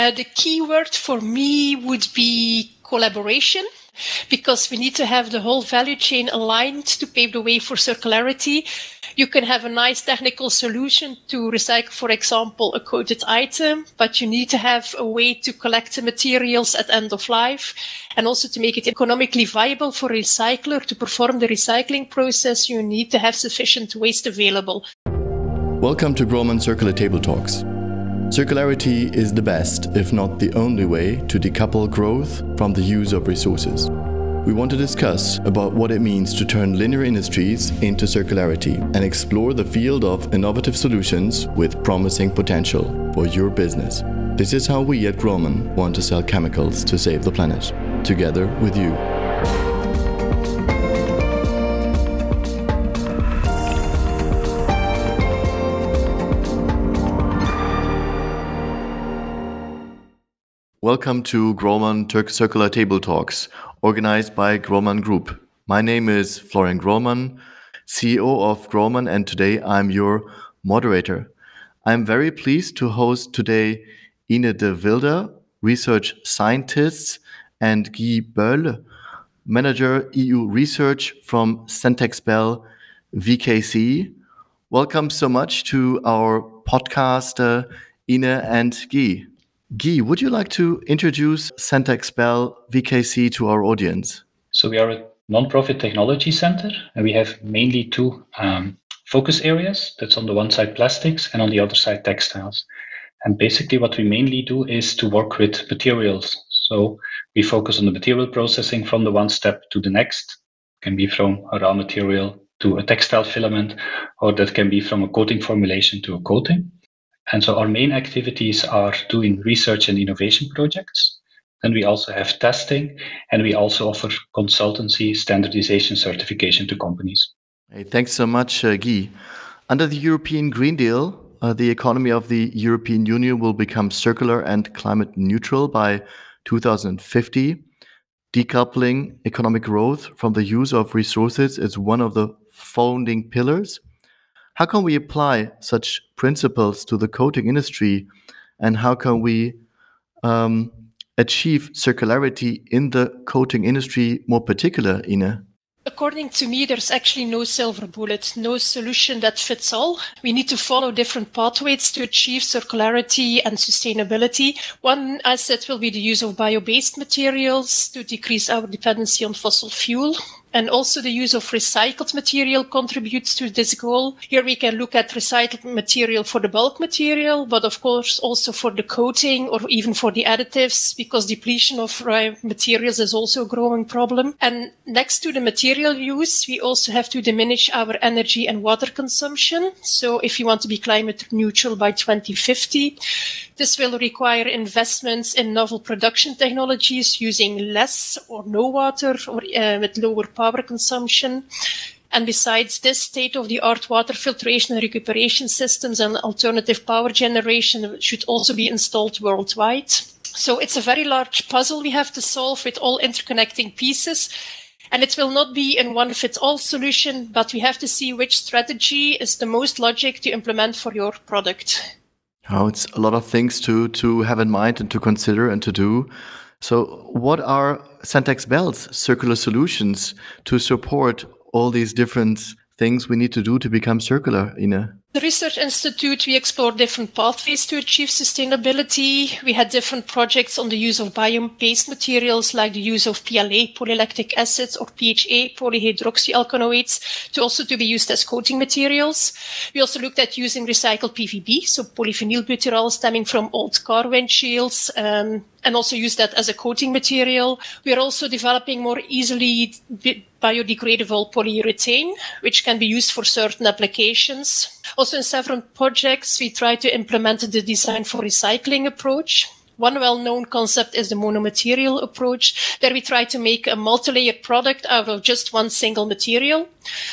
Uh, the keyword for me would be collaboration because we need to have the whole value chain aligned to pave the way for circularity. You can have a nice technical solution to recycle, for example, a coated item, but you need to have a way to collect the materials at end of life and also to make it economically viable for a recycler to perform the recycling process. You need to have sufficient waste available. Welcome to Grohmann Circular Table Talks. Circularity is the best, if not the only way, to decouple growth from the use of resources. We want to discuss about what it means to turn linear industries into circularity and explore the field of innovative solutions with promising potential for your business. This is how we at Grohmann want to sell chemicals to save the planet, together with you. Welcome to Grohmann Turk Circular Table Talks, organized by Grohmann Group. My name is Florian Grohmann, CEO of Grohmann, and today I'm your moderator. I'm very pleased to host today Ine De Vilder, research scientist, and Guy Buyle, manager EU research from Centexbel VKC. Welcome so much to our podcast, uh, Ine and Guy. Guy, would you like to introduce Centexbel VKC to our audience? So we are a non-profit technology center, and we have mainly two um, focus areas. That's on the one side plastics, and on the other side textiles. And basically, what we mainly do is to work with materials. So we focus on the material processing from the one step to the next. Can be from a raw material to a textile filament, or that can be from a coating formulation to a coating. And so our main activities are doing research and innovation projects. Then we also have testing and we also offer consultancy standardization certification to companies. Hey, thanks so much, uh, Guy. Under the European Green Deal, uh, the economy of the European Union will become circular and climate neutral by 2050. Decoupling economic growth from the use of resources is one of the founding pillars. How can we apply such principles to the coating industry, and how can we um, achieve circularity in the coating industry, more particular, Ine? According to me, there's actually no silver bullet, no solution that fits all. We need to follow different pathways to achieve circularity and sustainability. One asset will be the use of bio-based materials to decrease our dependency on fossil fuel. And also the use of recycled material contributes to this goal. Here we can look at recycled material for the bulk material, but of course also for the coating or even for the additives because depletion of raw materials is also a growing problem. And next to the material use, we also have to diminish our energy and water consumption. So if you want to be climate neutral by 2050, this will require investments in novel production technologies using less or no water or uh, with lower power consumption. And besides this, state-of-the-art water filtration and recuperation systems and alternative power generation should also be installed worldwide. So it's a very large puzzle we have to solve with all interconnecting pieces. And it will not be in one fit all solution, but we have to see which strategy is the most logic to implement for your product. Oh, it's a lot of things to to have in mind and to consider and to do. So, what are Centexbel's circular solutions to support all these different things we need to do to become circular, Ine? The Research Institute, we explored different pathways to achieve sustainability. We had different projects on the use of bio-based materials like the use of PLA, polylactic acids, or PHA, polyhydroxyalkanoates, to also to be used as coating materials. We also looked at using recycled PVB, so polyvinyl butyral stemming from old car windshields, um, and also use that as a coating material. We are also developing more easily biodegradable polyurethane, which can be used for certain applications. Also in several projects, we try to implement the design for recycling approach. One well-known concept is the monomaterial approach. There we try to make a multi-layered product out of just one single material.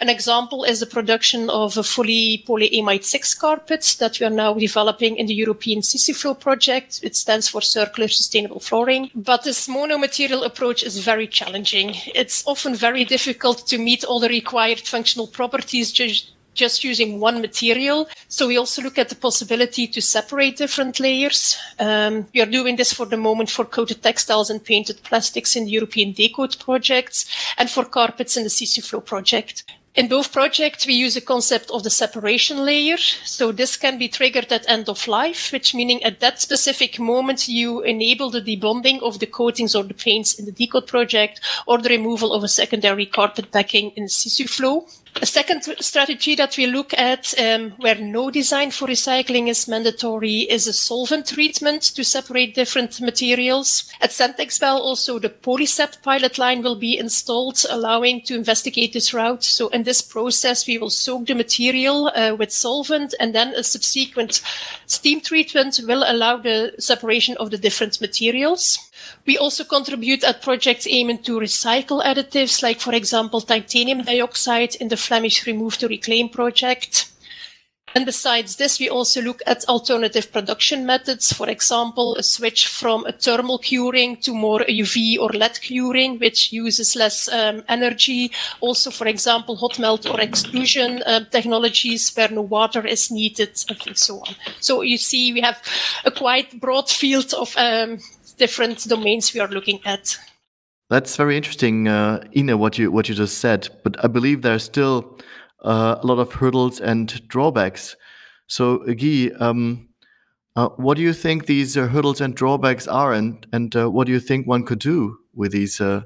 An example is the production of a fully polyamide 6 carpet that we are now developing in the European CISUFLO project. It stands for Circular Sustainable Flooring. But this monomaterial approach is very challenging. It's often very difficult to meet all the required functional properties just just using one material. So we also look at the possibility to separate different layers. Um, we are doing this for the moment for coated textiles and painted plastics in the European Decode projects and for carpets in the CISUFLO project. In both projects, we use a concept of the separation layer. So this can be triggered at end of life, which meaning at that specific moment, you enable the debonding of the coatings or the paints in the Decode project or the removal of a secondary carpet backing in CISUFLO. A second strategy that we look at um, where no design for recycling is mandatory is a solvent treatment to separate different materials. At Centexbel also the Polycept pilot line will be installed allowing to investigate this route. So in this process we will soak the material uh, with solvent and then a subsequent steam treatment will allow the separation of the different materials. We also contribute at projects aiming to recycle additives like for example titanium dioxide in the Flemish Remove to Reclaim project. And besides this, we also look at alternative production methods. For example, a switch from a thermal curing to more UV or LED curing, which uses less um, energy. Also, for example, hot melt or extrusion um, technologies where no water is needed, and so on. So you see, we have a quite broad field of um, different domains we are looking at. That's very interesting, uh, Ine, what you what you just said. But I believe there are still uh, a lot of hurdles and drawbacks. So, Guy, um, uh, what do you think these uh, hurdles and drawbacks are, and and uh, what do you think one could do with these uh,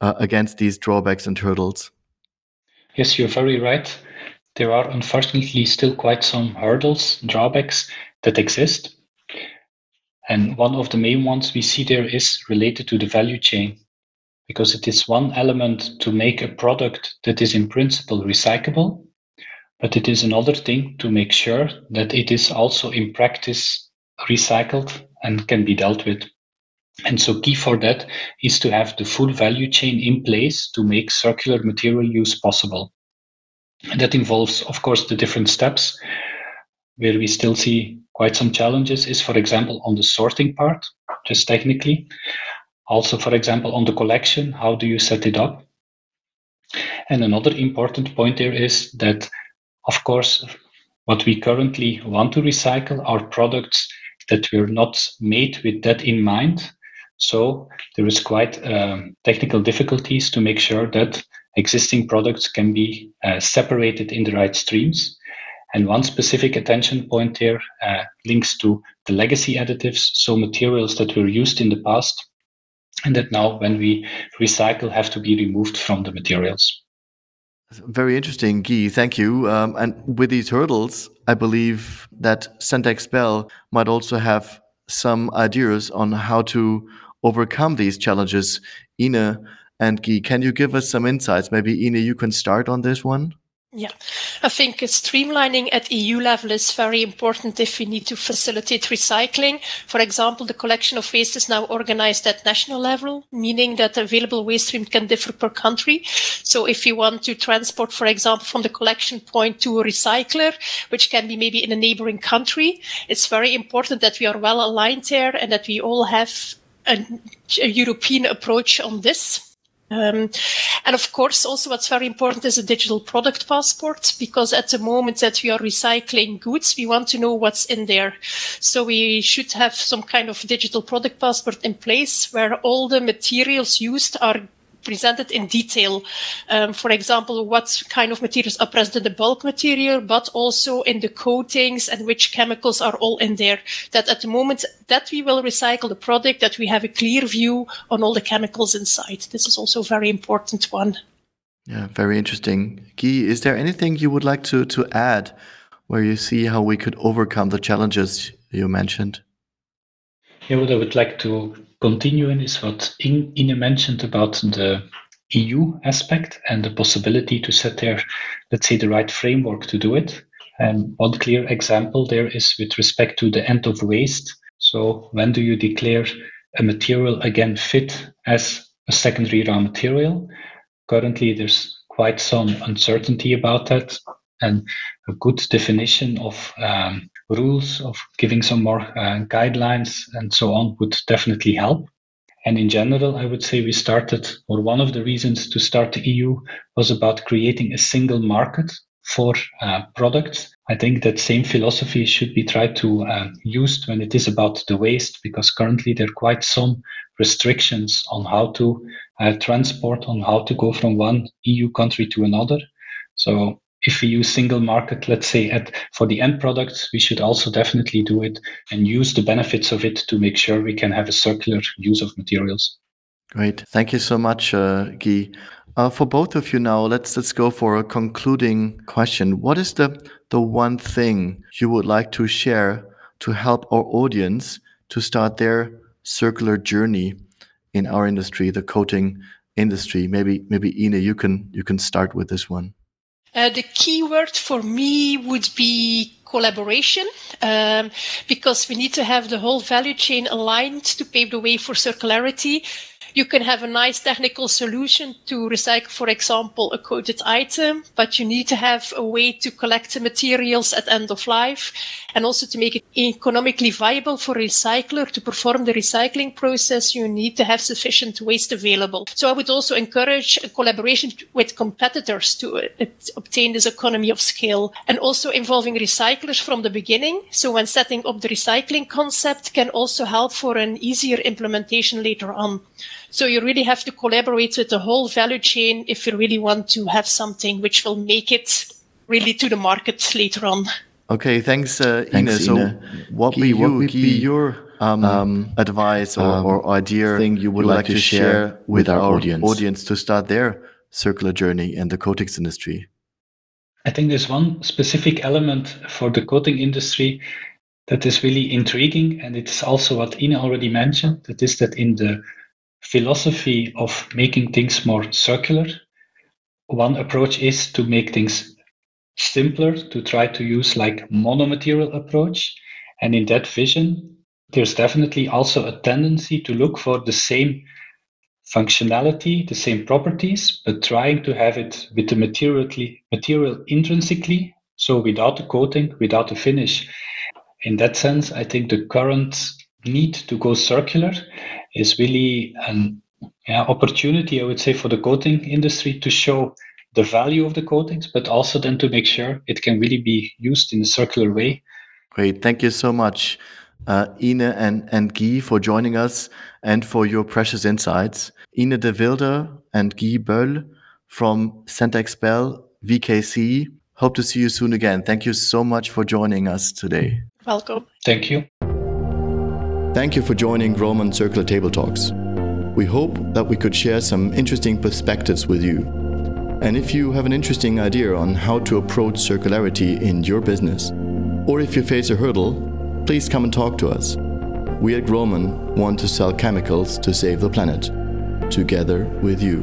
against these drawbacks and hurdles? Yes, you're very right. There are unfortunately still quite some hurdles, drawbacks that exist. And one of the main ones we see there is related to the value chain because it is one element to make a product that is in principle recyclable, but it is another thing to make sure that it is also in practice recycled and can be dealt with. And so key for that is to have the full value chain in place to make circular material use possible. And that involves, of course, the different steps where we still see quite some challenges is, for example, on the sorting part, just technically. Also, for example, on the collection, how do you set it up? And another important point there is that, of course, what we currently want to recycle are products that were not made with that in mind. So there is quite um, technical difficulties to make sure that existing products can be uh, separated in the right streams. And one specific attention point here uh, links to the legacy additives, so materials that were used in the past and that now when we recycle have to be removed from the materials. Very interesting, Guy. Thank you. Um, and with these hurdles, I believe that Centexbel might also have some ideas on how to overcome these challenges. Ine and Guy, can you give us some insights? Maybe Ine, you can start on this one. Yeah, I think streamlining at EU level is very important if we need to facilitate recycling. For example, the collection of waste is now organized at national level, meaning that available waste stream can differ per country. So if you want to transport, for example, from the collection point to a recycler, which can be maybe in a neighboring country, it's very important that we are well aligned there and that we all have a, a European approach on this. Um, and of course, also what's very important is a digital product passport, because at the moment that we are recycling goods, we want to know what's in there. So we should have some kind of digital product passport in place where all the materials used are presented in detail. Um, for example, what kind of materials are present in the bulk material, but also in the coatings and which chemicals are all in there. That at the moment that we will recycle the product, that we have a clear view on all the chemicals inside. This is also a very important one. Yeah, very interesting. Guy, is there anything you would like to, to add where you see how we could overcome the challenges you mentioned? Yeah, what I would like to continue in is what Ine mentioned about the EU aspect and the possibility to set there, let's say, the right framework to do it. And one clear example there is with respect to the end of waste. So when do you declare a material again fit as a secondary raw material? Currently, there's quite some uncertainty about that and a good definition of um, rules, of giving some more uh, guidelines and so on would definitely help. And in general, I would say we started, or one of the reasons to start the EU was about creating a single market for uh, products. I think that same philosophy should be tried to uh, used when it is about the waste, because currently there are quite some restrictions on how to uh, transport, on how to go from one EU country to another. So if we use single market, let's say at for the end products, we should also definitely do it and use the benefits of it to make sure we can have a circular use of materials. Great, thank you so much, uh, Guy. Uh, for both of you now, let's let's go for a concluding question. What is the the one thing you would like to share to help our audience to start their circular journey in our industry, the coating industry? Maybe maybe Ine, you can you can start with this one. Uh, the key word for me would be collaboration um, because we need to have the whole value chain aligned to pave the way for circularity you can have a nice technical solution to recycle, for example, a coated item, but you need to have a way to collect the materials at end of life and also to make it economically viable for a recycler to perform the recycling process. You need to have sufficient waste available. So I would also encourage a collaboration with competitors to uh, obtain this economy of scale and also involving recyclers from the beginning. So when setting up the recycling concept can also help for an easier implementation later on. So you really have to collaborate with the whole value chain if you really want to have something which will make it really to the market later on. Okay, thanks, uh, thanks Ine. So, what, would you, be your um, um, advice or, um, or, idea thing you would, like, like, to share with, with our, our audience? audience to start their circular journey in the coatings industry? I think there's one specific element for the coating industry that is really intriguing, and it's also what Ine already mentioned. That is that in the philosophy of making things more circular, one approach is to make things simpler, to try to use like monomaterial approach. And in that vision, there's definitely also a tendency to look for the same functionality, the same properties, but trying to have it with the materially, material intrinsically, so without the coating, without the finish. In that sense, I think the current need to go circular is really an yeah, opportunity, I would say, for the coating industry to show the value of the coatings, but also then to make sure it can really be used in a circular way. Great. Thank you so much, uh, Ine and, and Guy, for joining us and for your precious insights. Ine De Vilder and Guy Buyle from Centexbel VKC. Hope to see you soon again. Thank you so much for joining us today. Welcome. Thank you. Thank you for joining Grohmann Circular Table Talks. We hope that we could share some interesting perspectives with you. And if you have an interesting idea on how to approach circularity in your business, or if you face a hurdle, please come and talk to us. We at Grohmann want to sell chemicals to save the planet, together with you.